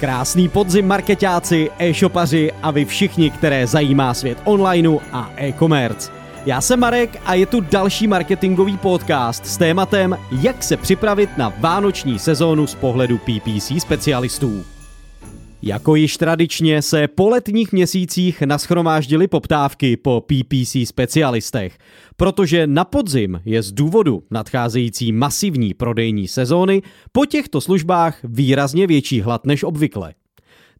Krásný podzim marketáci, e-shopaři a vy všichni, které zajímá svět onlineu a e-commerce. Já jsem Marek a je tu další marketingový podcast s tématem, jak se připravit na vánoční sezónu z pohledu PPC specialistů. Jako již tradičně se po letních měsících naschromáždily poptávky po PPC specialistech, protože na podzim je z důvodu nadcházející masivní prodejní sezóny po těchto službách výrazně větší hlad než obvykle.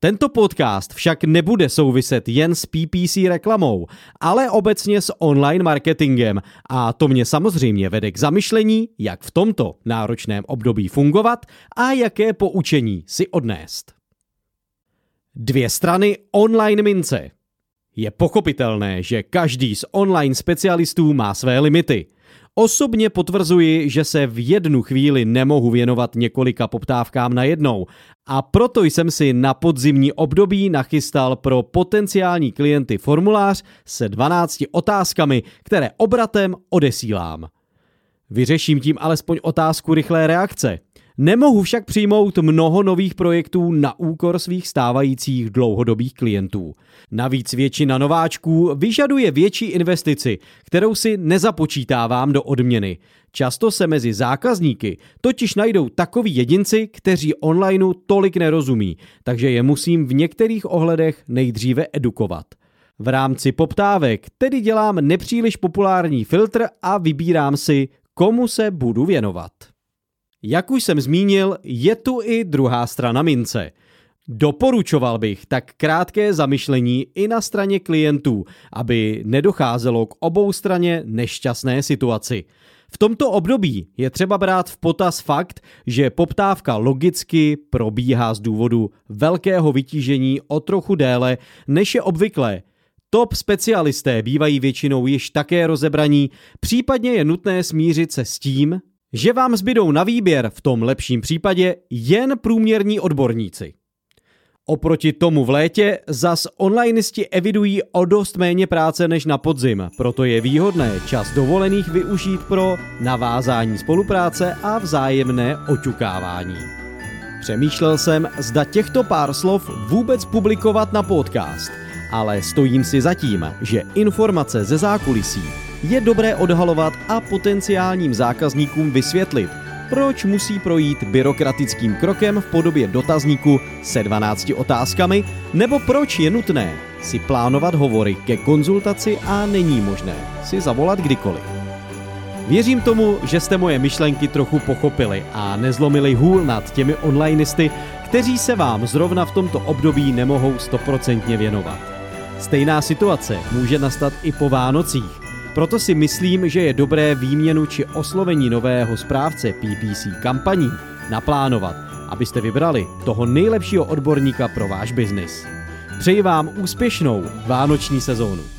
Tento podcast však nebude souviset jen s PPC reklamou, ale obecně s online marketingem a to mě samozřejmě vede k zamyšlení, jak v tomto náročném období fungovat a jaké poučení si odnést. Dvě strany online mince. Je pochopitelné, že každý z online specialistů má své limity. Osobně potvrzuji, že se v jednu chvíli nemohu věnovat několika poptávkám na jednou a proto jsem si na podzimní období nachystal pro potenciální klienty formulář se 12 otázkami, které obratem odesílám. Vyřeším tím alespoň otázku rychlé reakce. Nemohu však přijmout mnoho nových projektů na úkor svých stávajících dlouhodobých klientů. Navíc většina nováčků vyžaduje větší investici, kterou si nezapočítávám do odměny. Často se mezi zákazníky totiž najdou takoví jedinci, kteří onlineu tolik nerozumí, takže je musím v některých ohledech nejdříve edukovat. V rámci poptávek tedy dělám nepříliš populární filtr a vybírám si, komu se budu věnovat. Jak už jsem zmínil, je tu i druhá strana mince. Doporučoval bych tak krátké zamyšlení i na straně klientů, aby nedocházelo k obou straně nešťastné situaci. V tomto období je třeba brát v potaz fakt, že poptávka logicky probíhá z důvodu velkého vytížení o trochu déle, než je obvyklé. Top specialisté bývají většinou již také rozebraní, případně je nutné smířit se s tím, že vám zbydou na výběr v tom lepším případě jen průměrní odborníci. Oproti tomu v létě zas onlineisti evidují o dost méně práce než na podzim, proto je výhodné čas dovolených využít pro navázání spolupráce a vzájemné oťukávání. Přemýšlel jsem, zda těchto pár slov vůbec publikovat na podcast, ale stojím si za tím, že informace ze zákulisí je dobré odhalovat a potenciálním zákazníkům vysvětlit, proč musí projít byrokratickým krokem v podobě dotazníku se 12 otázkami, nebo proč je nutné si plánovat hovory ke konzultaci a není možné si zavolat kdykoliv. Věřím tomu, že jste moje myšlenky trochu pochopili a nezlomili hůl nad těmi onlineisty, kteří se vám zrovna v tomto období nemohou stoprocentně věnovat. Stejná situace může nastat i po Vánocích, proto si myslím, že je dobré výměnu či oslovení nového správce PPC kampaní naplánovat, abyste vybrali toho nejlepšího odborníka pro váš biznis. Přeji vám úspěšnou vánoční sezónu.